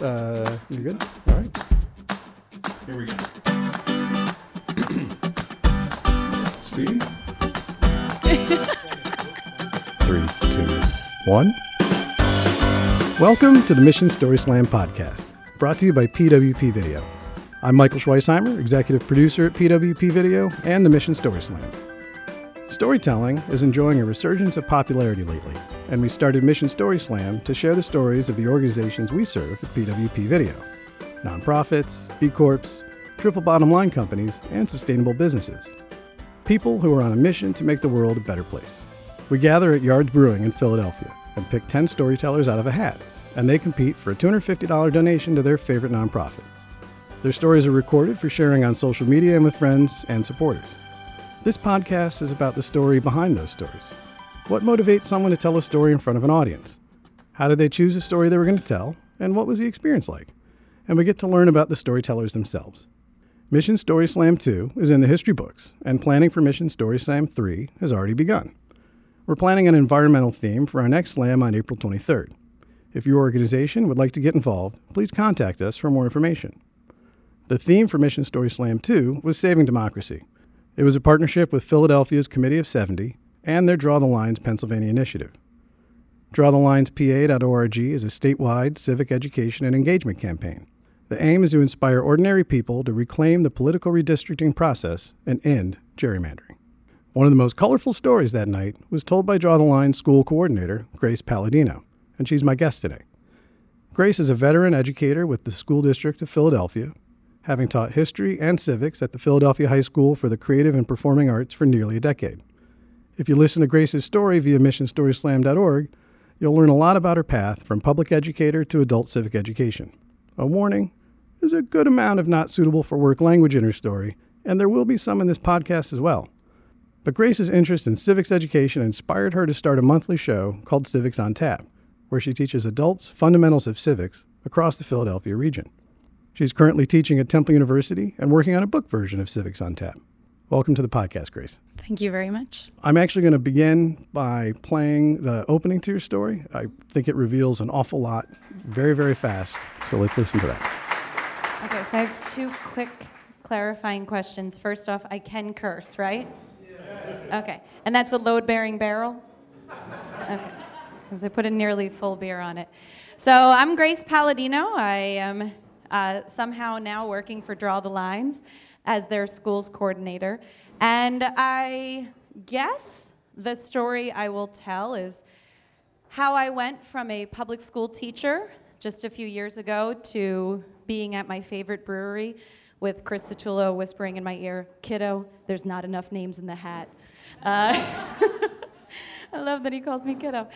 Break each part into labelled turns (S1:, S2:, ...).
S1: Uh, you good? All right.
S2: Here we go. Steve?
S1: Three, two, one. Welcome to the Mission Story Slam podcast, brought to you by PWP Video. I'm Michael Schweisheimer, executive producer at PWP Video and the Mission Story Slam. Storytelling is enjoying a resurgence of popularity lately, and we started Mission Story Slam to share the stories of the organizations we serve at PWP Video nonprofits, B Corps, triple bottom line companies, and sustainable businesses. People who are on a mission to make the world a better place. We gather at Yards Brewing in Philadelphia and pick 10 storytellers out of a hat, and they compete for a $250 donation to their favorite nonprofit. Their stories are recorded for sharing on social media and with friends and supporters. This podcast is about the story behind those stories. What motivates someone to tell a story in front of an audience? How did they choose a story they were going to tell, and what was the experience like? And we get to learn about the storytellers themselves. Mission Story Slam 2 is in the history books, and planning for Mission Story Slam 3 has already begun. We're planning an environmental theme for our next slam on April 23rd. If your organization would like to get involved, please contact us for more information. The theme for Mission Story Slam 2 was Saving Democracy. It was a partnership with Philadelphia's Committee of 70 and their Draw the Lines Pennsylvania initiative. Draw the Lines DrawTheLinesPA.org is a statewide civic education and engagement campaign. The aim is to inspire ordinary people to reclaim the political redistricting process and end gerrymandering. One of the most colorful stories that night was told by Draw the Line school coordinator, Grace Palladino, and she's my guest today. Grace is a veteran educator with the School District of Philadelphia, having taught history and civics at the Philadelphia High School for the Creative and Performing Arts for nearly a decade. If you listen to Grace's story via missionstoryslam.org, you'll learn a lot about her path from public educator to adult civic education. A warning there's a good amount of not suitable for work language in her story, and there will be some in this podcast as well. But Grace's interest in civics education inspired her to start a monthly show called Civics on Tap, where she teaches adults fundamentals of civics across the Philadelphia region. She's currently teaching at Temple University and working on a book version of Civics on Tap. Welcome to the podcast, Grace.
S3: Thank you very much.
S1: I'm actually going to begin by playing the opening to your story. I think it reveals an awful lot very, very fast. So let's listen to that.
S3: Okay, so I have two quick clarifying questions. First off, I can curse, right? Okay, and that's a load bearing barrel? Okay, because I put a nearly full beer on it. So I'm Grace Palladino. I am uh, somehow now working for Draw the Lines as their schools coordinator. And I guess the story I will tell is how I went from a public school teacher just a few years ago to being at my favorite brewery with Chris Satullo whispering in my ear, Kiddo, there's not enough names in the hat. Uh, I love that he calls me Kiddo.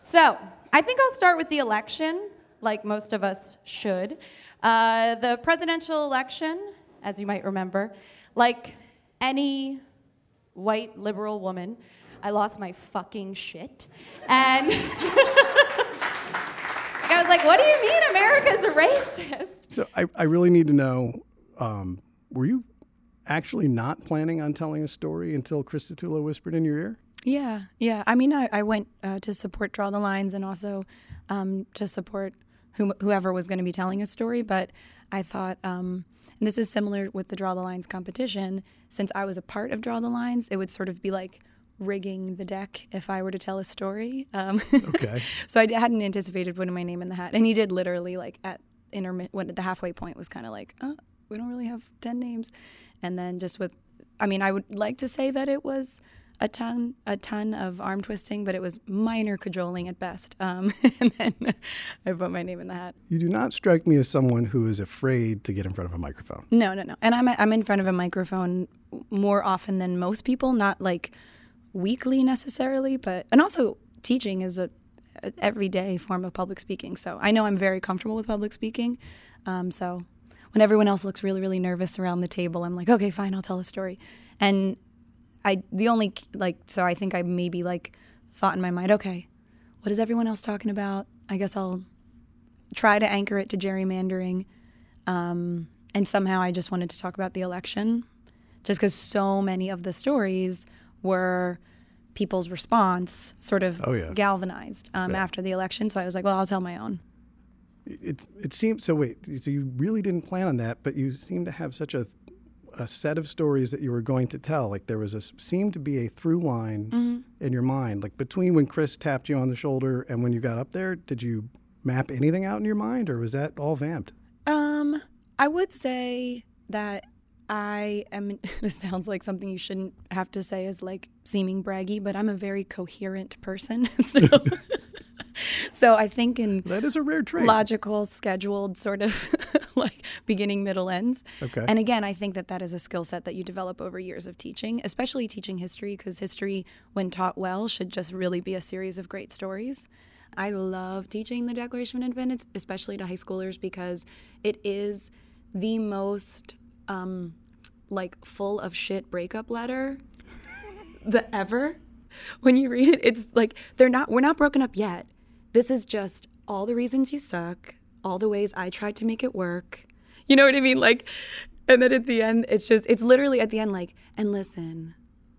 S3: So I think I'll start with the election, like most of us should. Uh, the presidential election, as you might remember, like any white liberal woman, I lost my fucking shit. And I was like, what do you mean America's a racist?
S1: So I, I really need to know um, were you actually not planning on telling a story until Chris Satullo whispered in your ear?
S4: Yeah, yeah. I mean, I, I went uh, to support Draw the Lines and also um, to support whoever was going to be telling a story. But I thought, um, and this is similar with the Draw the Lines competition, since I was a part of Draw the Lines, it would sort of be like rigging the deck if I were to tell a story. Um,
S1: okay.
S4: so I hadn't anticipated putting my name in the hat. And he did literally, like, at intermit, when the halfway point was kind of like, oh, we don't really have 10 names. And then just with, I mean, I would like to say that it was a ton a ton of arm twisting, but it was minor cajoling at best. Um, and then I put my name in the hat.
S1: You do not strike me as someone who is afraid to get in front of a microphone.
S4: No, no, no. And I'm I'm in front of a microphone more often than most people, not like weekly necessarily, but and also teaching is a, a everyday form of public speaking. So I know I'm very comfortable with public speaking. Um, so when everyone else looks really really nervous around the table, I'm like, okay, fine, I'll tell a story. And I the only like so I think I maybe like thought in my mind, okay, what is everyone else talking about? I guess I'll try to anchor it to gerrymandering. Um, and somehow I just wanted to talk about the election, just because so many of the stories were people's response sort of
S1: oh, yeah.
S4: galvanized um,
S1: yeah.
S4: after the election. So I was like, well, I'll tell my own.
S1: It it seems so. Wait, so you really didn't plan on that, but you seem to have such a a set of stories that you were going to tell. Like there was a seemed to be a through line
S4: Mm-hmm.
S1: in your mind. Like between when Chris tapped you on the shoulder and when you got up there, did you map anything out in your mind, or was that all vamped?
S4: Um, I would say that I am. This sounds like something you shouldn't have to say as like seeming braggy, but I'm a very coherent person. so, so I think in
S1: That is a rare trait.
S4: logical, scheduled sort of like beginning, middle, ends.
S1: Okay.
S4: And again, I think that that is a skill set that you develop over years of teaching, especially teaching history, because history, when taught well, should just really be a series of great stories. I love teaching the Declaration of Independence, especially to high schoolers, because it is the most um, like full of shit breakup letter the ever. When you read it, it's like they're not. We're not broken up yet. This is just all the reasons you suck, all the ways I tried to make it work. You know what I mean? Like, and then at the end, it's just. It's literally at the end, like, and listen,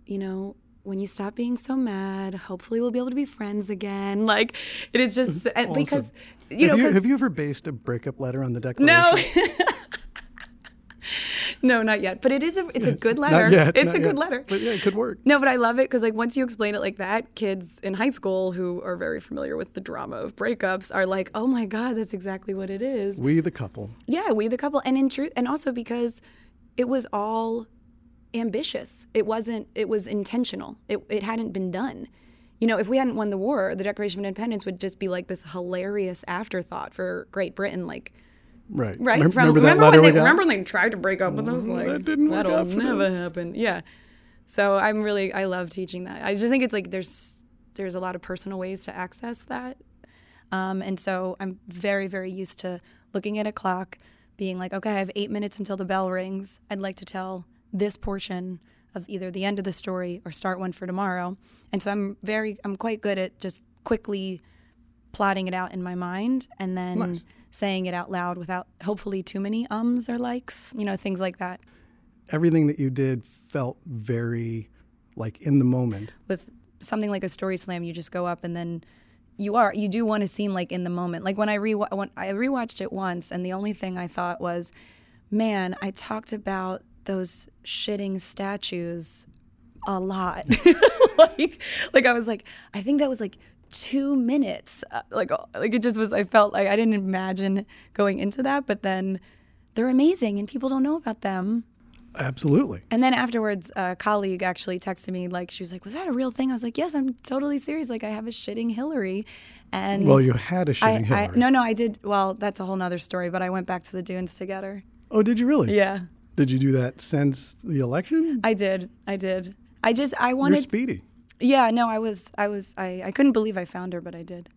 S4: you know, when you stop being so mad, hopefully we'll be able to be friends again. Like, it is just and because you know
S1: have, have you ever based a breakup letter on the Declaration?
S4: no. no, not yet. But it is a it's a good letter.
S1: Not yet.
S4: it's a good
S1: yet.
S4: letter.
S1: But yeah, it could work.
S4: No, but I love it because like once you explain it like that, kids in high school who are very familiar with the drama of breakups are like, "Oh my god, that's exactly what it is."
S1: We the couple.
S4: Yeah, we the couple, and in truth, and also because it was all ambitious. It wasn't. It was intentional. It it hadn't been done. You know, if we hadn't won the war, the Declaration of Independence would just be like this hilarious afterthought for Great Britain, like
S1: Right.
S4: right?
S1: Remem-
S4: from
S1: remember,
S4: remember when they remember when they tried to break up with us? Like
S1: that didn't work
S4: that'll
S1: for them.
S4: never happen. Yeah. So i'm really i love teaching that. I just think it's like there's there's a lot of personal ways to access that. Um, and so i'm very very used to looking at a clock being like okay i have eight minutes until the bell rings. I'd like to tell this portion of either the end of the story or start one for tomorrow. And so i'm very i'm quite good at just quickly plotting it out in my mind and then
S1: Nice.
S4: saying it out loud without hopefully too many ums or likes, you know, things like that.
S1: Everything that you did felt very like in the moment.
S4: With something like a story slam, you just go up and then you are you do want to seem like in the moment. Like when I re when I rewatched it once, and the only thing I thought was, man, I talked about those shitting statues a lot. like like I was like, I think that was like two minutes. Uh, like like it just was. I felt like I didn't imagine going into that, but then they're amazing and people don't know about them.
S1: Absolutely.
S4: And then afterwards, a colleague actually texted me, like, she was like, Was that a real thing? I was like, Yes, I'm totally serious. Like, I have a shitting Hillary. And
S1: Well, you had a shitting
S4: I,
S1: Hillary.
S4: no, no, I did. Well, that's a whole nother story, but I went back to the dunes together.
S1: Oh, did you really?
S4: Yeah,
S1: Did you do that since the election?
S4: I did. I did. I just, I wanted.
S1: You're speedy.
S4: Yeah, no, I was, I was, I, I couldn't believe I found her, but I did.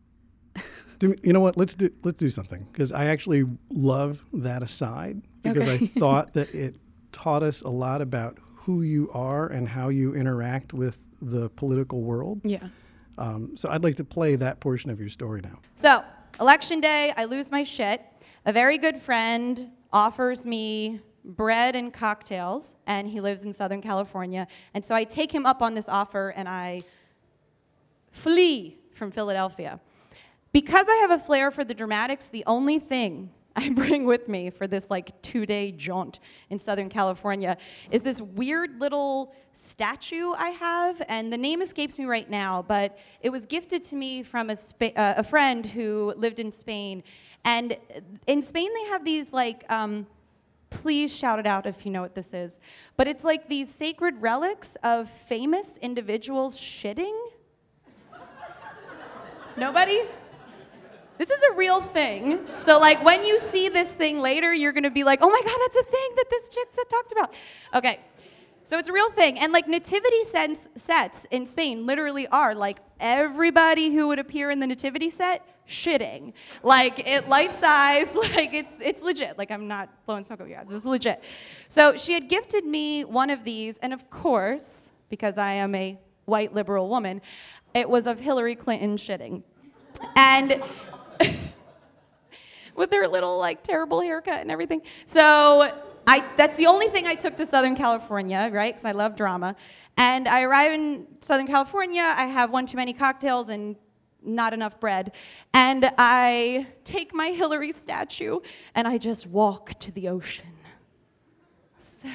S1: Do, you know what? Let's do let's do something because I actually love that aside because I thought that it taught us a lot about who you are and how you interact with the political world.
S4: Yeah.
S1: Um, so I'd like to play that portion of your story now.
S3: So, election day, I lose my shit. A very good friend offers me bread and cocktails, and he lives in Southern California. And so I take him up on this offer and I flee from Philadelphia. Because I have a flair for the dramatics, the only thing I bring with me for this like two day jaunt in Southern California is this weird little statue I have, and the name escapes me right now, but it was gifted to me from a, Spa- uh, a friend who lived in Spain. And in Spain, they have these like, um, please shout it out if you know what this is, but it's like these sacred relics of famous individuals shitting. Nobody? This is a real thing. So, like, when you see this thing later, you're gonna be like, oh my God, that's a thing that this chick said talked about. Okay. So it's a real thing. And like nativity sets, sets in Spain literally are like everybody who would appear in the nativity set shitting. Like it life size, like it's it's legit. Like I'm not blowing smoke up your ass. Is legit. So she had gifted me one of these, and of course, because I am a white liberal woman, it was of Hillary Clinton shitting. And with her little like terrible haircut and everything. So I that's the only thing I took to Southern California, right? Because I love drama. And I arrive in Southern California. I have one too many cocktails and not enough bread. And I take my Hillary statue and I just walk to the ocean.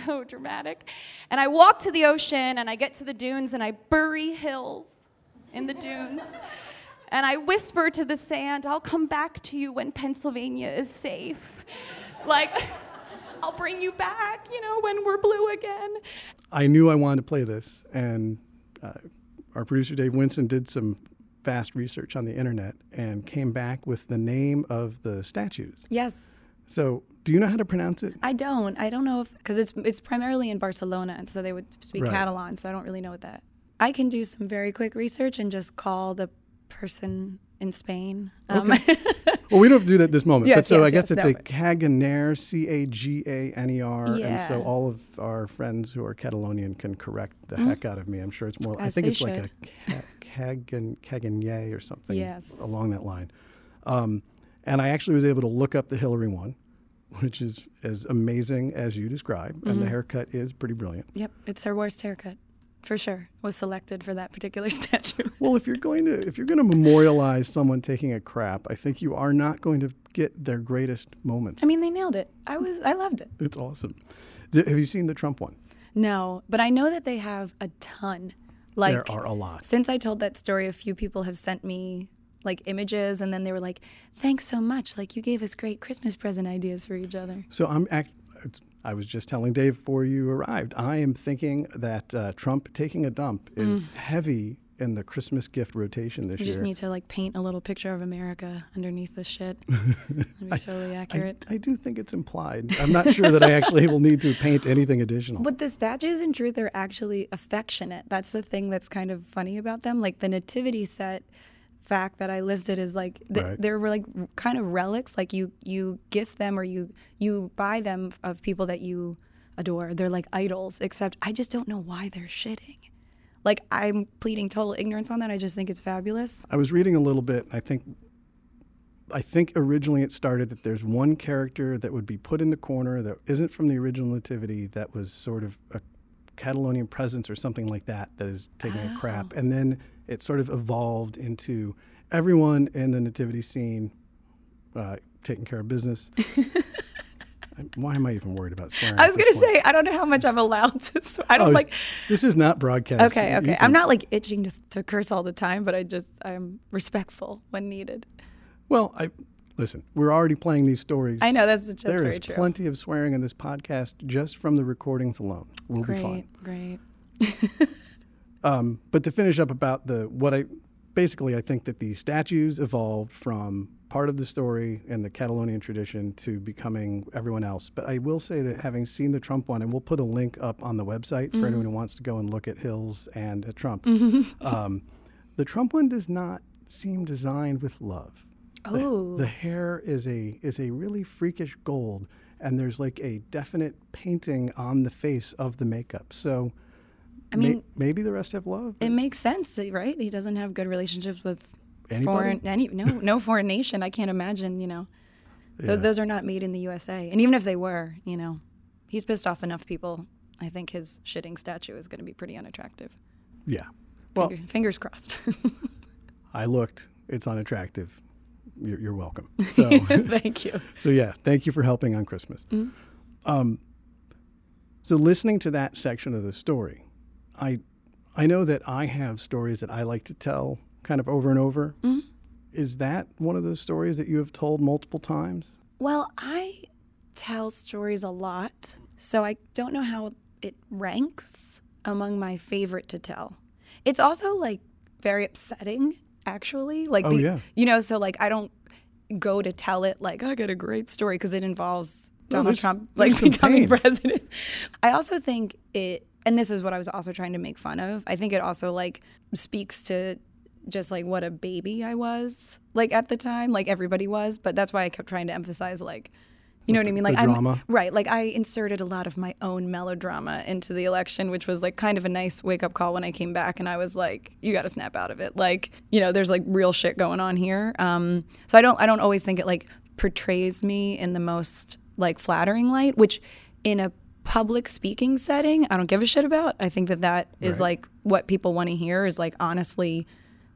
S3: So dramatic. And I walk to the ocean and I get to the dunes and I bury Hills in the dunes. And I whisper to the sand, I'll come back to you when Pennsylvania is safe. Like, I'll bring you back, you know, when we're blue again.
S1: I knew I wanted to play this, and uh, our producer Dave Winston did some fast research on the internet and came back with the name of the statues.
S4: Yes.
S1: So, do you know how to pronounce it?
S4: I don't. I don't know if because it's it's primarily in Barcelona, and so they would speak
S1: Right.
S4: Catalan. So I don't really know what that. I can do some very quick research and just call the person in Spain. Um,
S1: Well, we don't have to do that this moment. but so
S4: yes,
S1: I guess
S4: yes,
S1: it's
S4: no,
S1: a Caganer, C A G A N E R. And so all of our friends who are Catalonian can correct the heck out of me. I'm sure it's more, I
S4: Mm-hmm.
S1: Think it's like a ca- Cagan, Cagagne or something
S4: Yes.
S1: along that line. Um, and I actually was able to look up the Hillary one, which is as amazing as you describe. And
S4: Mm-hmm.
S1: the haircut is pretty brilliant.
S4: yep, it's her worst haircut, for sure. Was selected for that particular statue.
S1: Well, if you're going to if you're going to memorialize someone taking a crap, I think you are not going to get their greatest moments.
S4: I mean, they nailed it. I was I loved it.
S1: It's awesome. D- have you seen the Trump one?
S4: No, but I know that they have a ton. Like
S1: there are a lot.
S4: Since I told that story, a few people have sent me like images, and then they were like, "Thanks so much! Like you gave us great Christmas present ideas for each other."
S1: So I'm act. It's, I was just telling Dave before you arrived. I am thinking that uh, Trump taking a dump is heavy in the Christmas gift rotation this
S4: You
S1: year.
S4: just need to like paint a little picture of America underneath this shit. It'd be totally
S1: I,
S4: accurate.
S1: I do think it's implied. I'm not sure that I actually will need to paint anything additional.
S4: But the statues, in truth, are actually affectionate. That's the thing that's kind of funny about them. Like the nativity set fact that I listed is like th-
S1: Right.
S4: they're like kind of relics. Like you you gift them or you you buy them of people that you adore. They're like idols. Except I just don't know why they're shitting. Like I'm pleading total ignorance on that. I just think it's fabulous.
S1: I was reading a little bit. And I think I think originally it started that there's one character that would be put in the corner that isn't from the original Nativity that was sort of a Catalonian presence or something like that that is taking a crap, and then it sort of evolved into everyone in the Nativity scene uh, taking care of business. Why am I even worried about swearing?
S4: I was gonna say I don't know how much I'm allowed to. Swear. I
S1: Oh,
S4: don't like.
S1: This is not broadcast.
S4: Okay, okay.
S1: can-
S4: I'm not like itching to, to curse all the time, but I just I'm respectful when needed.
S1: Well, I listen. We're already playing these stories.
S4: I know that's, that's
S1: There
S4: very
S1: is
S4: true.
S1: plenty of swearing in this podcast just from the recordings alone. We'll be fine.
S4: great, great.
S1: Um, but to finish up about the what I basically I think that the statues evolved from part of the story and the Catalonian tradition to becoming everyone else. But I will say that having seen the Trump one, and we'll put a link up on the website
S4: Mm-hmm.
S1: for anyone who wants to go and look at Hills and at Trump. Um, the Trump one does not seem designed with love. The-
S4: Oh.
S1: the hair is a is a really freakish gold, and there's like a definite painting on the face of the makeup. So,
S4: I
S1: may-
S4: mean,
S1: maybe the rest have love.
S4: it makes sense, right? He doesn't have good relationships with
S1: Anybody?
S4: foreign any no no foreign nation. I can't imagine. You know,
S1: Yeah.
S4: those are not made in the USA. And even if they were, you know, he's pissed off enough people. I think his shitting statue is going to be pretty unattractive.
S1: Yeah. Well,
S4: Finger- fingers crossed.
S1: I looked. It's unattractive. You're, you're welcome. So,
S4: Thank you.
S1: so yeah, thank you for helping on Christmas. Um, so listening to that section of the story, I, I know that I have stories that I like to tell kind of over and over. Mm-hmm. Is that one of those stories that you have told multiple times?
S4: Well, I tell stories a lot, so I don't know how it ranks among my favorite to tell. It's also like very upsetting, actually. Like,
S1: Oh,
S4: the,
S1: yeah.
S4: you know, so like I don't go to tell it like I got a great story because it involves Donald
S1: there's-
S4: Trump like becoming
S1: pain.
S4: president. I also think it, and this is what I was also trying to make fun of. I think it also like speaks to just like what a baby I was like at the time, like everybody was. But that's why I kept trying to emphasize like, you know what I mean? Like
S1: the
S4: I'm
S1: drama.
S4: right. Like I inserted a lot of my own melodrama into the election, which was like kind of a nice wake up call when I came back, and I was like, you got to snap out of it. Like you know, there's like real shit going on here. Um, so I don't I don't always think it like portrays me in the most like flattering light, which in a public speaking setting, I don't give a shit about. I think that that is
S1: Right.
S4: like what people want to hear is like honestly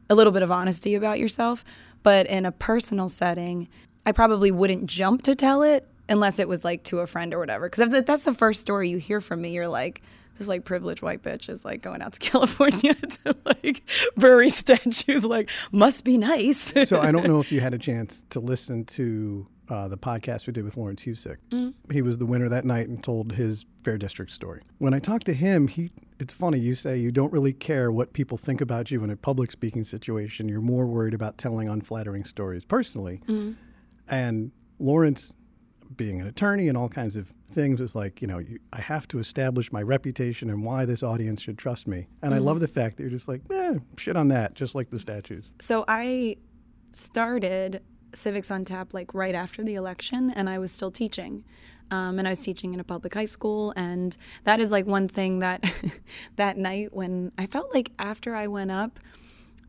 S4: a little bit of honesty about yourself. But in a personal setting, I probably wouldn't jump to tell it unless it was like to a friend or whatever. Because if that's the first story you hear from me, you're like, this like privileged white bitch is like going out to California to like bury statues. Like, must be nice.
S1: so I don't know if you had a chance to listen to uh, the podcast we did with Lawrence Husick.
S4: Mm.
S1: He was the winner that night and told his Fair District story. When I talked to him, he it's funny you say you don't really care what people think about you in a public speaking situation. You're more worried about telling unflattering stories personally.
S4: Mm.
S1: And Lawrence, being an attorney and all kinds of things, was like, you know, you, I have to establish my reputation and why this audience should trust me. And I love the fact that you're just like, eh, shit on that, just like the statues.
S4: So I started Civics on Tap like right after the election, and I was still teaching. Um, and I was teaching in a public high school, and that is like one thing that that night when I felt like after I went up,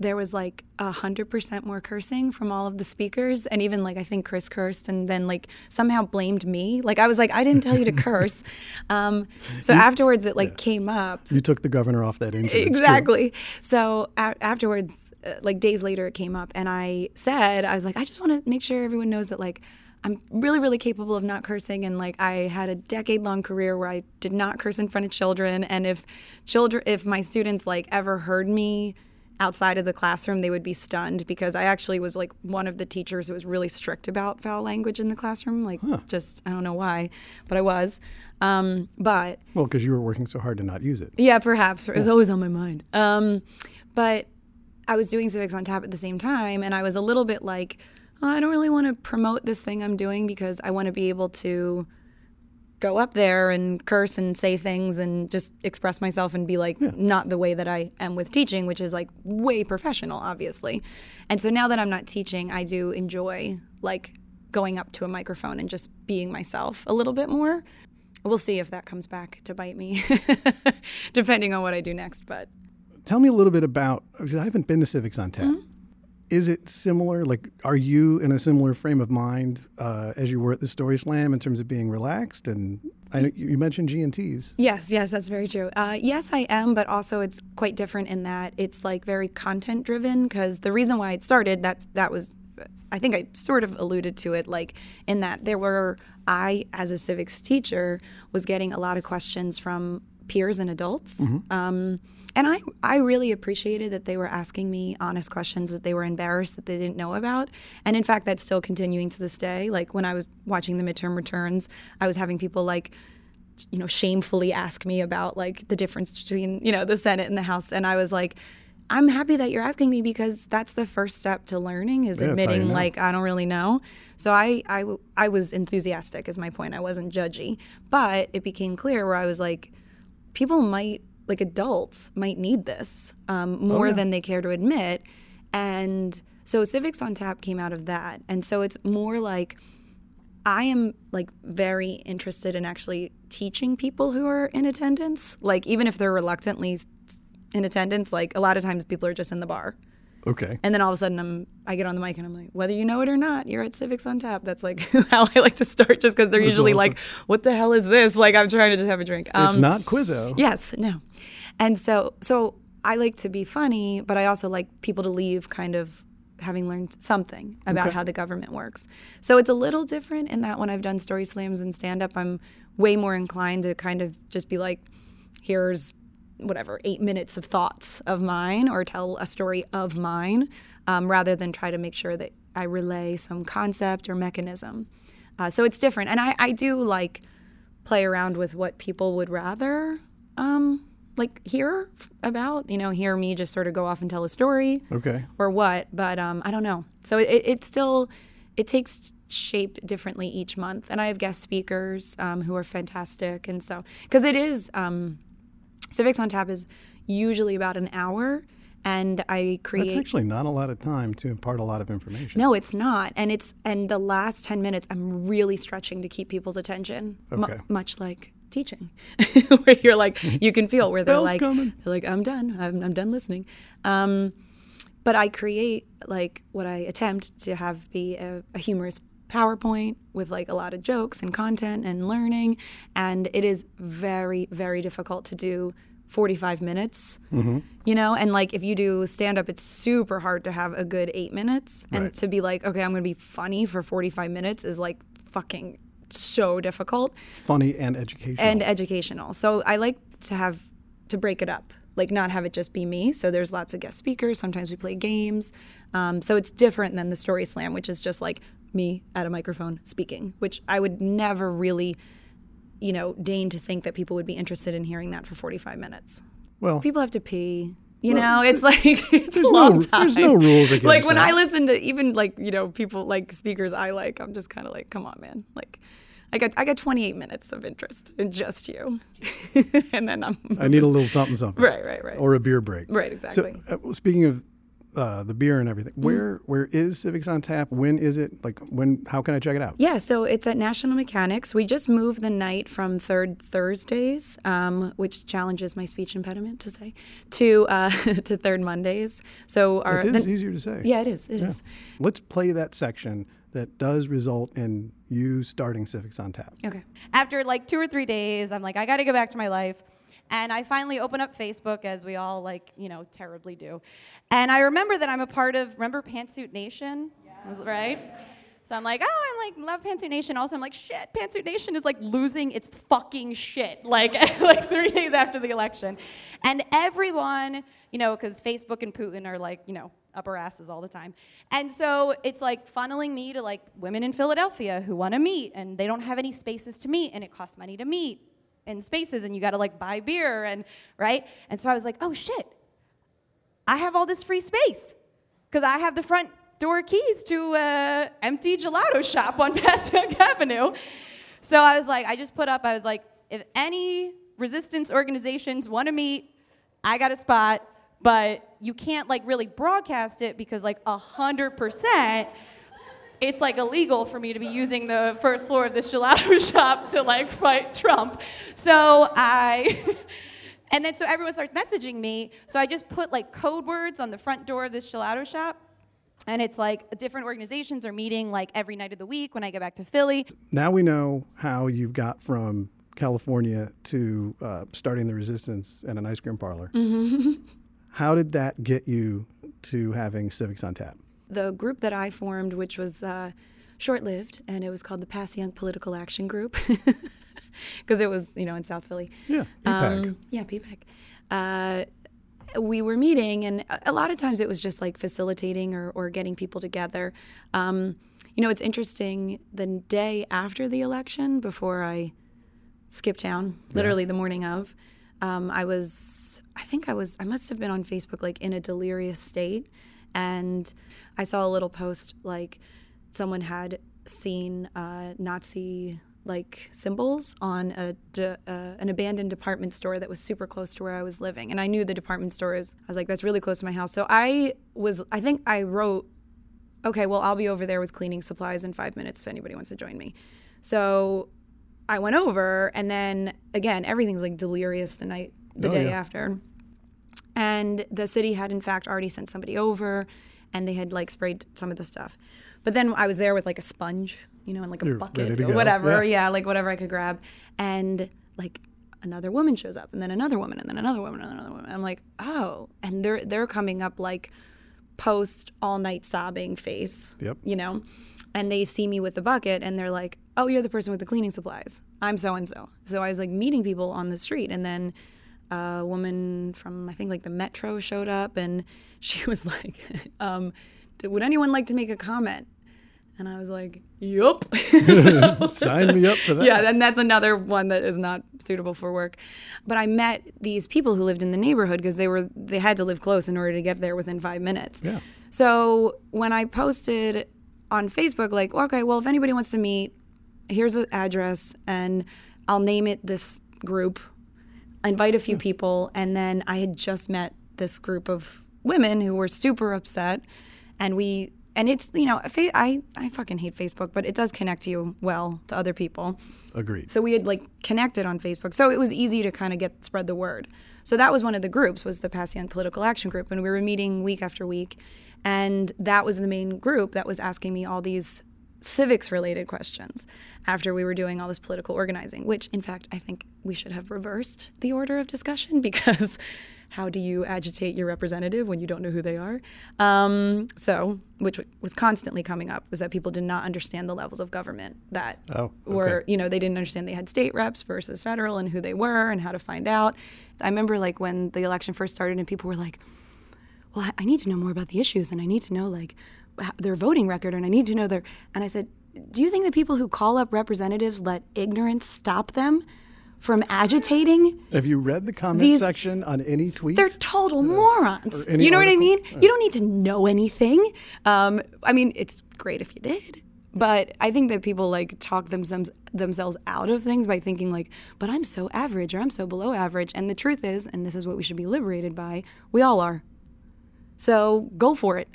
S4: there was like a hundred percent more cursing from all of the speakers, and even like I think Chris cursed, and then like somehow blamed me. Like I was like, I didn't tell you to curse. Um, so afterwards, it like came up.
S1: You took the governor off that engine.
S4: Exactly. So a- afterwards, uh, like days later, it came up, and I said, I was like, I just want to make sure everyone knows that like I'm really, really capable of not cursing, and like I had a decade-long career where I did not curse in front of children, and if children, if my students like ever heard me outside of the classroom, they would be stunned because I actually was like one of the teachers who was really strict about foul language in the classroom. Like, just I don't know why, but I was. Um, but
S1: Well, because you were working so hard to not use it.
S4: yeah, perhaps. It was always on my mind. Um, but I was doing Civics on Tap at the same time, and I was a little bit like, "Oh, I don't really want to promote this thing I'm doing because I want to be able to go up there and curse and say things and just express myself and be like not the way that I am with teaching, which is like way professional, obviously. And so now that I'm not teaching, I do enjoy like going up to a microphone and just being myself a little bit more. We'll see if that comes back to bite me, depending on what I do next. But
S1: Tell me a little bit about, because I haven't been to Civics on Tap.
S4: Mm-hmm.
S1: Is it similar? Like, are you in a similar frame of mind uh, as you were at the Story Slam in terms of being relaxed? And I you mentioned G and T's.
S4: Yes, yes, that's very true. Uh, yes, I am, but also it's quite different in that it's like very content driven. Because the reason why it started, that's that was, I think I sort of alluded to it, like in that there were I, as a civics teacher, was getting a lot of questions from peers and adults. Um, and I, I really appreciated that they were asking me honest questions that they were embarrassed that they didn't know about. And in fact, that's still continuing to this day. Like when I was watching the midterm returns, I was having people like, you know, shamefully ask me about like the difference between, you know, the Senate and the House. And I was like, I'm happy that you're asking me because that's the first step to learning is
S1: Yeah, how you
S4: admitting
S1: know.
S4: like I don't really know. So I, I, I was enthusiastic is my point. I wasn't judgy, but it became clear where I was like, people might like adults might need this um, more
S1: yeah.
S4: than they care to admit, and so civics on tap came out of that, and so it's more like I am like very interested in actually teaching people who are in attendance, like even if they're reluctantly in attendance. Like a lot of times people are just in the bar.
S1: Okay.
S4: And then all of a sudden, I'm I get on the mic and I'm like, whether you know it or not, you're at Civics on Tap. That's like how I like to start, just because they're
S1: That's
S4: usually
S1: awesome.
S4: like, "What the hell is this?" Like I'm trying to just have a drink.
S1: it's
S4: Um,
S1: not Quizzo.
S4: Yes, no. And so so I like to be funny, but I also like people to leave kind of having learned something about
S1: Okay.
S4: how the government works. So it's a little different in that when I've done story slams and stand up, I'm way more inclined to kind of just be like, here's whatever, eight minutes of thoughts of mine or tell a story of mine um, rather than try to make sure that I relay some concept or mechanism. Uh, so it's different. And I, I do like play around with what people would rather um, like hear about, you know, hear me just sort of go off and tell a story
S1: Okay.
S4: or what, but um, I don't know. So it, it still it takes shape differently each month, and I have guest speakers um, who are fantastic, and so because it is um, Civics on Tap is usually about an hour, and I create.
S1: That's actually not a lot of time to impart a lot of information.
S4: No, it's not, and it's and the last ten minutes I'm really stretching to keep people's attention,
S1: Okay.
S4: much like teaching, where you're like you can feel where they're
S1: Bell's
S4: like
S1: coming.
S4: they're like I'm done, I'm, I'm done listening. Um, but I create like what I attempt to have be a, a humorous PowerPoint with like a lot of jokes and content and learning, and it is very very difficult to do 45 minutes, you know? And like if you do stand up, it's super hard to have a good eight minutes. And
S1: Right.
S4: to be like, okay, I'm going to be funny for 45 minutes is like fucking so difficult
S1: Funny and educational.
S4: and educational. So I like to have to break it up, like not have it just be me. So there's lots of guest speakers. Sometimes we play games. Um, so it's different than the story slam, which is just like me at a microphone speaking, which I would never really, you know, deign to think that people would be interested in hearing that for 45 minutes.
S1: well,
S4: People have to pee. You know, it's like it's a long
S1: no-
S4: time.
S1: there's no rules against
S4: Like when
S1: that.
S4: I listen to even like you know people like speakers I like, I'm just kind of like, come on, man. Like, I got I got 28 minutes of interest in just you, and then I'm
S1: I need a little something, something.
S4: right, right, right.
S1: Or a beer break.
S4: Right, exactly.
S1: So, uh, speaking of uh, the beer and everything, where where is Civics on Tap? When is it? Like when? How can I check it out?
S4: Yeah, so it's at National Mechanics. We just moved the night from third Thursdays, um, which challenges my speech impediment to say, to uh, to third Mondays. So our
S1: It is
S4: the-
S1: easier to say.
S4: yeah, it is. It is.
S1: Let's play that section that does result in you starting Civics on Tap.
S4: Okay.
S3: After like two or three days, I'm like, I got to go back to my life. And I finally open up Facebook, as we all like, you know, terribly do. And I remember that I'm a part of, remember Pantsuit Nation? Right? So I'm like, oh, I'm like love Pantsuit Nation. Also, I'm like, shit, Pantsuit Nation is like losing its fucking shit. Like, like three days after the election, and everyone, you know, because Facebook and Putin are like, you know, up our asses all the time. And so it's like funneling me to like women in Philadelphia who want to meet and they don't have any spaces to meet and it costs money to meet in spaces and you got to like buy beer and right? And so I was like, "Oh shit. I have all this free space cuz I have the front door keys to a empty gelato shop on Passyunk Avenue." So I was like, I just put up I was like, if any resistance organizations want to meet, I got a spot, but you can't like really broadcast it because like a hundred percent it's like illegal for me to be using the first floor of this gelato shop to like fight Trump. So I and then so everyone starts messaging me. So I just put like code words on the front door of this gelato shop. And it's like different organizations are meeting like every night of the week when I get back to Philly.
S1: Now we know how you got from California to uh, starting the resistance and an ice cream parlor.
S4: Mm-hmm.
S1: How did that get you to having Civics on Tap?
S4: The group that I formed, which was uh, short lived, and it was called the Passyunk Political Action Group, because it was, you know, in South Philly.
S1: Yeah, PPAC.
S4: Um, yeah, PPAC. Uh, we were meeting, and a- a lot of times it was just like facilitating or, or getting people together. Um, you know, it's interesting. The day after the election, before I skipped town, literally the morning of, um, I was, I think I was, I must have been on Facebook like in a delirious state. And I saw a little post like someone had seen uh, Nazi like symbols on a de- uh, an abandoned department store that was super close to where I was living, and I knew the department store is. I was like, that's really close to my house. So I was, I think I wrote, okay, well, I'll be over there with cleaning supplies in five minutes if anybody wants to join me. So I went over, and then again, everything's like delirious the night, the
S1: Oh,
S4: day
S1: yeah.
S4: after. And the city had, in fact, already sent somebody over, and they had like sprayed some of the stuff. But then I was there with like a sponge, you know, and like a
S1: You're
S4: bucket or whatever.
S1: Yeah.
S4: Yeah. like whatever I could grab. And like another woman shows up, and then another woman, and then another woman, and another woman. I'm like, oh, and they're they're coming up like post all night sobbing face.
S1: Yep.
S4: You know, and they see me with the bucket, and they're like, oh, you're the person with the cleaning supplies. I'm so and so. So I was like meeting people on the street, and then a woman from I think like the Metro showed up, and she was like, um, "Would anyone like to make a comment?" And I was like, "Yup."
S1: Sign me up for that.
S4: yeah, and that's another one that is not suitable for work. But I met these people who lived in the neighborhood because they were they had to live close in order to get there within five minutes.
S1: Yeah.
S4: So when I posted on Facebook, like, okay, well, if anybody wants to meet, here's an address, and I'll name it this group. Invite a few hmm. people, and then I had just met this group of women who were super upset, and we. And it's you know I I fucking hate Facebook, but it does connect you well to other people.
S1: Agreed.
S4: So we had like connected on Facebook. So it was easy to kind of get spread the word. So that was one of the groups was the Passyunk Political Action Group and we were meeting week after week. And that was the main group that was asking me all these civics related questions after we were doing all this political organizing, which in fact I think we should have reversed the order of discussion because how do you agitate your representative when you don't know who they are? Um, so, which was constantly coming up, was that people did not understand the levels of government that
S1: Oh, okay.
S4: were, you know, they didn't understand they had state reps versus federal and who they were and how to find out. I remember like when the election first started and people were like, well, I- need to know more about the issues and I need to know like their voting record and I need to know their. And I said, do you think that people who call up representatives let ignorance stop them from agitating?
S1: Have you read the comment
S4: These-
S1: section on any tweet?
S4: They're total morons. You know what I
S1: article?
S4: mean? You don't need to know anything. Um, I mean, it's great if you did. But I think that people like talk themselves themselves out of things by thinking like, "But I'm so average or I'm so below average." And the truth is, and this is what we should be liberated by, we all are. So go for it.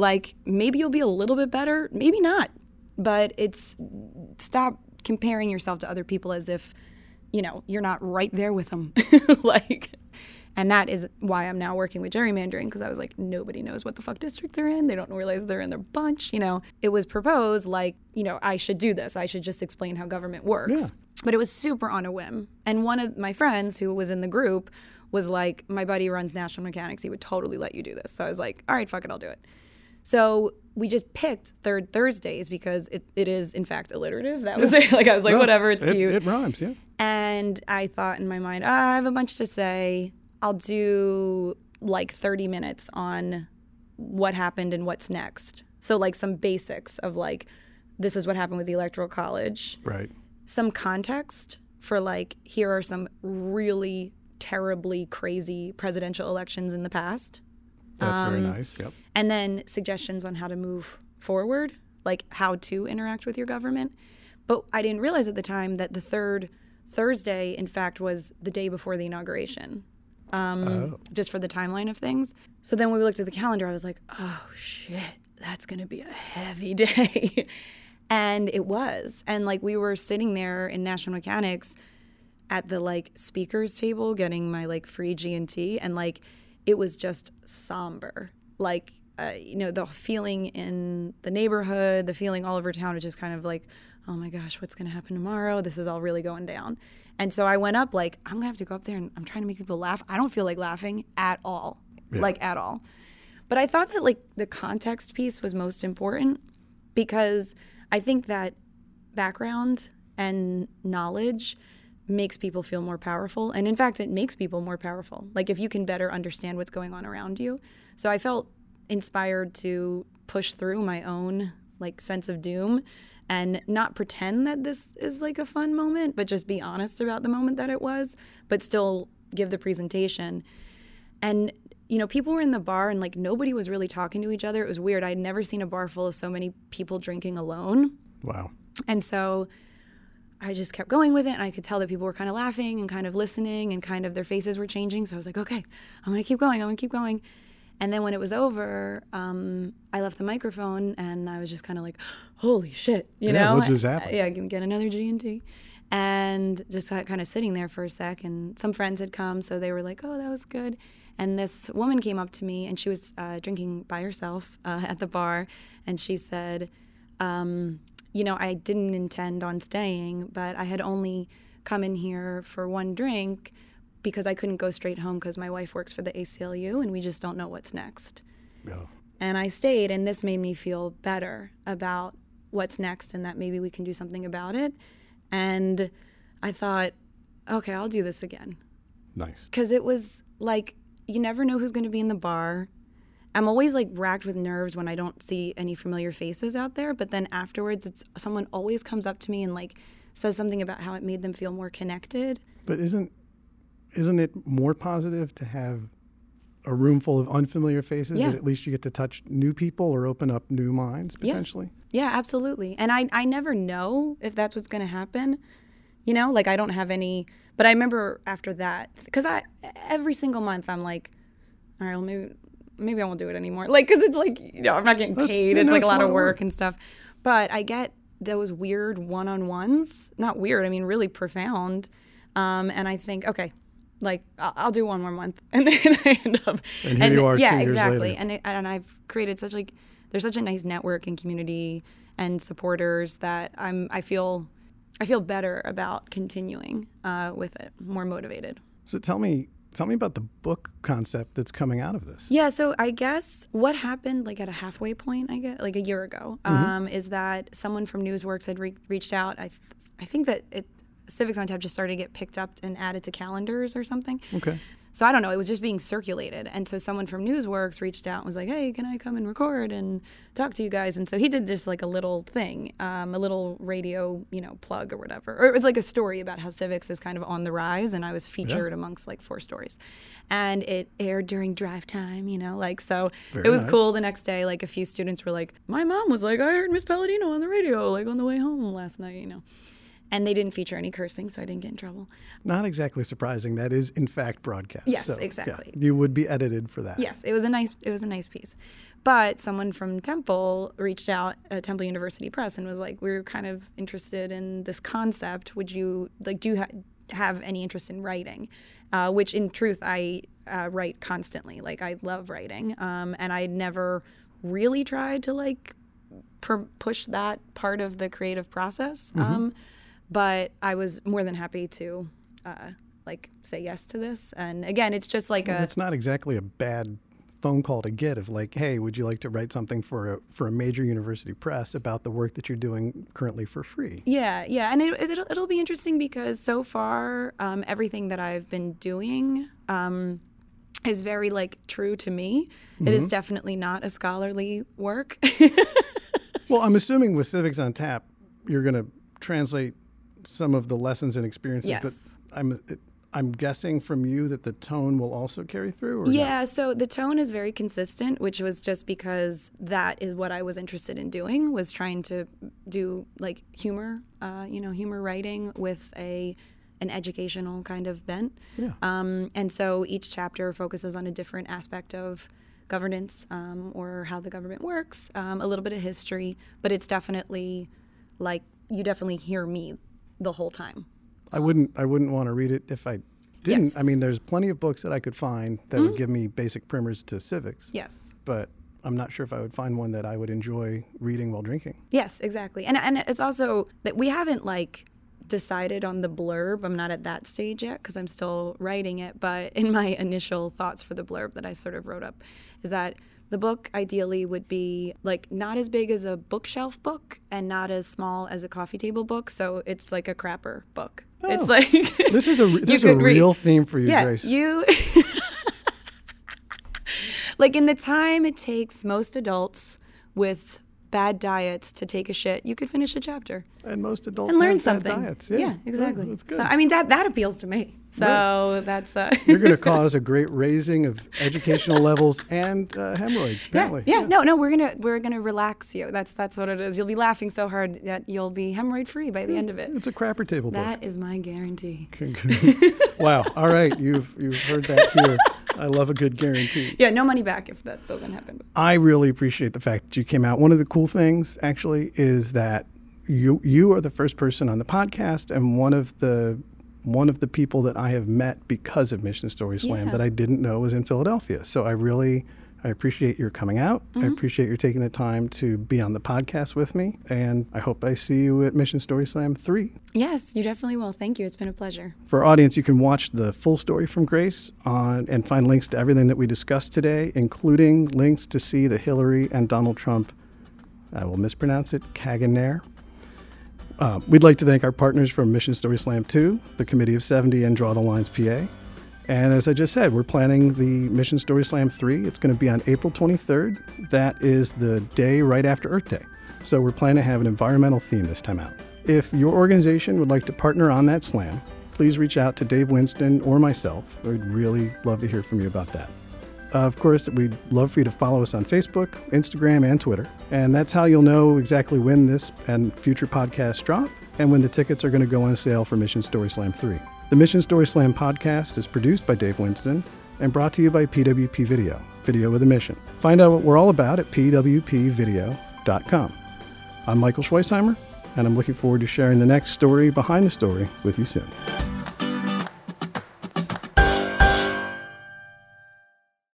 S4: Like maybe you'll be a little bit better, maybe not. But it's stop comparing yourself to other people as if, you know, you're not right there with them. like and that is why I'm now working with gerrymandering because I was like, nobody knows what the fuck district they're in. They don't realize they're in their bunch. You know, it was proposed like, you know, I should do this. I should just explain how government works.
S1: Yeah.
S4: But it was super on a whim. And one of my friends who was in the group was like, my buddy runs National Mechanics. He would totally let you do this. So I was like, all right, fuck it, I'll do it. So we just picked third Thursdays because it, it is in fact alliterative. That was it. Like I was like,
S1: Well,
S4: whatever, it's
S1: it,
S4: cute.
S1: It rhymes, yeah.
S4: And I thought in my mind, "Ah, I have a bunch to say. I'll do like 30 minutes on what happened and what's next. So, like some basics of like, this is what happened with the Electoral College,
S1: Right.
S4: some context for like, here are some really terribly crazy presidential elections in the past.
S1: That's very
S4: Um,
S1: nice. Yep.
S4: And then suggestions on how to move forward, like how to interact with your government. But I didn't realize at the time that the third Thursday, in fact, was the day before the inauguration, um,
S1: Oh.
S4: just for the timeline of things. So then when we looked at the calendar, I was like, oh shit, that's going to be a heavy day. and it was. And like we were sitting there in National Mechanics at the like speakers table getting my like free G&T and like it was just somber. Like uh, you know the feeling in the neighborhood, the feeling all over town was just kind of like, oh my gosh, what's going to happen tomorrow? This is all really going down. And so I went up like I'm going to have to go up there and I'm trying to make people laugh. I don't feel like laughing at all.
S1: Yeah.
S4: Like at all. But I thought that like the context piece was most important because I think that background and knowledge makes people feel more powerful. And in fact, it makes people more powerful. Like if you can better understand what's going on around you. So I felt inspired to push through my own like sense of doom and not pretend that this is like a fun moment, but just be honest about the moment that it was, but still give the presentation. And you know, people were in the bar and like nobody was really talking to each other. It was weird. I'd never seen a bar full of so many people drinking alone.
S1: Wow.
S4: And so I just kept going with it. And I could tell that people were kind of laughing and kind of listening and kind of their faces were changing. So I was like, okay, I'm going to keep going. I'm going to keep going. And then when it was over, um, I left the microphone and I was just kind of like, holy shit, you
S1: Yeah,
S4: know?
S1: what just happened?
S4: Yeah, I can get another G&T. And just kind of sitting there for a sec. And some friends had come. So they were like, oh, that was good. And this woman came up to me and she was uh, drinking by herself uh, at the bar. And she said, um, you know, I didn't intend on staying, but I had only come in here for one drink because I couldn't go straight home because my wife works for the ACLU and we just don't know what's next.
S1: Yeah.
S4: And I stayed, and this made me feel better about what's next and that maybe we can do something about it. And I thought, okay, I'll do this again
S1: Nice.
S4: because it was like you never know who's going to be in the bar. I'm always like racked with nerves when I don't see any familiar faces out there, but then afterwards, it's someone always comes up to me and like says something about how it made them feel more connected.
S1: But isn't isn't it more positive to have a room full of unfamiliar faces
S4: Yeah.
S1: that at least you get to touch new people or open up new minds
S4: Yeah.
S1: potentially?
S4: Yeah, absolutely. And I I never know if that's what's going to happen. You know, like I don't have any but I remember after that cuz I every single month I'm like all right, well maybe maybe I won't do it anymore. Like cuz it's like, you know, I'm not getting paid. It's like a lot of work and stuff. But I get those weird one-on-ones. Not weird, I mean really profound. Um and I think okay, like I'll, I'll do one more month and then I end up
S1: And here you are
S4: yeah exactly and it, and I've created such like there's such a nice network and community and supporters that I'm I feel I feel better about continuing uh, with it, more motivated.
S1: So tell me, tell me about the book concept that's coming out of this.
S4: Yeah, so I guess what happened, like at a halfway point, I guess, like a year ago, um, is that someone from Newsworks had re- reached out. I, th- I think that it, Civics on Tap just started to get picked up and added to calendars or something.
S1: Okay.
S4: So I don't know. It was just being circulated, and so someone from Newsworks reached out and was like, "Hey, can I come and record and talk to you guys?" And so he did just like a little thing, um, a little radio, you know, plug or whatever. Or it was like a story about how civics is kind of on the rise, and I was featured amongst like four stories, and it aired during drive time, you know, like so.
S1: Very
S4: it was
S1: nice.
S4: cool. The next day, like a few students were like, "My mom was like, I heard Miss Palladino on the radio, like on the way home last night," you know. And they didn't feature any cursing, so I didn't get in trouble.
S1: Not exactly surprising. That is, in fact, broadcast.
S4: Yes,
S1: So, yeah,
S4: exactly.
S1: you would be edited for that.
S4: Yes, it was a nice it was a nice piece. But someone from Temple reached out at Temple University Press and was like, "We're kind of interested in this concept. Would you like do you ha- have any interest in writing?" Uh, which, in truth, I uh, write constantly. Like I love writing, um, and I never really tried to like pr- push that part of the creative process. Um, but I was more than happy to uh, like say yes to this. And again, it's just like
S1: Well,
S4: a
S1: it's not exactly a bad phone call to get of like, hey, would you like to write something for a for a major university press about the work that you're doing currently for free?
S4: Yeah, yeah, and it, it'll it'll be interesting because so far, um, everything that I've been doing um, is very like true to me. It is definitely not a scholarly work.
S1: Well, I'm assuming with Civics on Tap, you're going to translate some of the lessons and experiences.
S4: Yes.
S1: But I'm I'm guessing from you that the tone will also carry through. Or not?
S4: yeah, so the tone is very consistent, which was just because that is what I was interested in doing was trying to do like humor, uh, you know, humor writing with a an educational kind of bent.
S1: Yeah.
S4: Um, and so each chapter focuses on a different aspect of governance um, or how the government works, um, a little bit of history, but it's definitely like you definitely hear me the whole time.
S1: I wouldn't I wouldn't want to read it if I didn't.
S4: Yes. Mm-hmm.
S1: I mean, there's plenty of books that I could find that would give me basic primers to civics.
S4: Yes.
S1: But I'm not sure if I would find one that I would enjoy reading while drinking.
S4: Yes, exactly. And and it's also that we haven't like decided on the blurb. I'm not at that stage yet because I'm still writing it. But in my initial thoughts for the blurb that I sort of wrote up, is that the book ideally would be like not as big as a bookshelf book and not as small as a coffee table book. So it's like a crapper book.
S1: Oh.
S4: It's like
S1: This is a this is a
S4: could read-
S1: real theme for you,
S4: yeah,
S1: Grace.
S4: you like in the time it takes most adults with bad diets to take a shit, you could finish a chapter
S1: and most adults
S4: and learn something.
S1: diets. Yeah,
S4: exactly.
S1: Oh, that's good.
S4: So I mean that that appeals to me. So that's uh,
S1: You're going to cause a great raising of educational levels and uh, hemorrhoids.
S4: yeah,
S1: Apparently.
S4: yeah, no, no, we're gonna we're gonna relax you. That's that's what it is. You'll be laughing so hard that you'll be hemorrhoid free by the end of it.
S1: It's a crapper table book.
S4: That is my guarantee.
S1: wow. All right. You've you've heard that here. I love a good guarantee.
S4: Yeah, no money back if that doesn't happen.
S1: I really appreciate the fact that you came out. One of the cool things, actually, is that you you are the first person on the podcast, and one of the one of the people that I have met because of Mission Story Slam
S4: Yeah.
S1: that I didn't know was in Philadelphia. So I really I appreciate your coming out. I
S4: Mm-hmm.
S1: appreciate your taking the time to be on the podcast with me, and I hope I see you at Mission Story Slam three.
S4: Yes, you definitely will. Thank you. It's been a pleasure.
S1: For our audience, you can watch the full story from Grace on and find links to everything that we discussed today, including links to see the Hillary and Donald Trump, I will mispronounce it, caganer. Uh, we'd like to thank our partners from Mission Story Slam 2, the Committee of 70, and Draw the Lines PA. And as I just said, we're planning the Mission Story Slam 3. It's going to be on April 23rd. That is the day right after Earth Day. So we're planning to have an environmental theme this time out. If your organization would like to partner on that slam, please reach out to Dave Winston or myself. We'd really love to hear from you about that. Uh, of course, we'd love for you to follow us on Facebook, Instagram, and Twitter. And that's how you'll know exactly when this and future podcasts drop and when the tickets are going to go on sale for Mission Story Slam 3. The Mission Story Slam podcast is produced by Dave Winston and brought to you by PWP Video, video with a mission. Find out what we're all about at pwpvideo.com. I'm Michael Schweisheimer, and I'm looking forward to sharing the next story behind the story with you soon.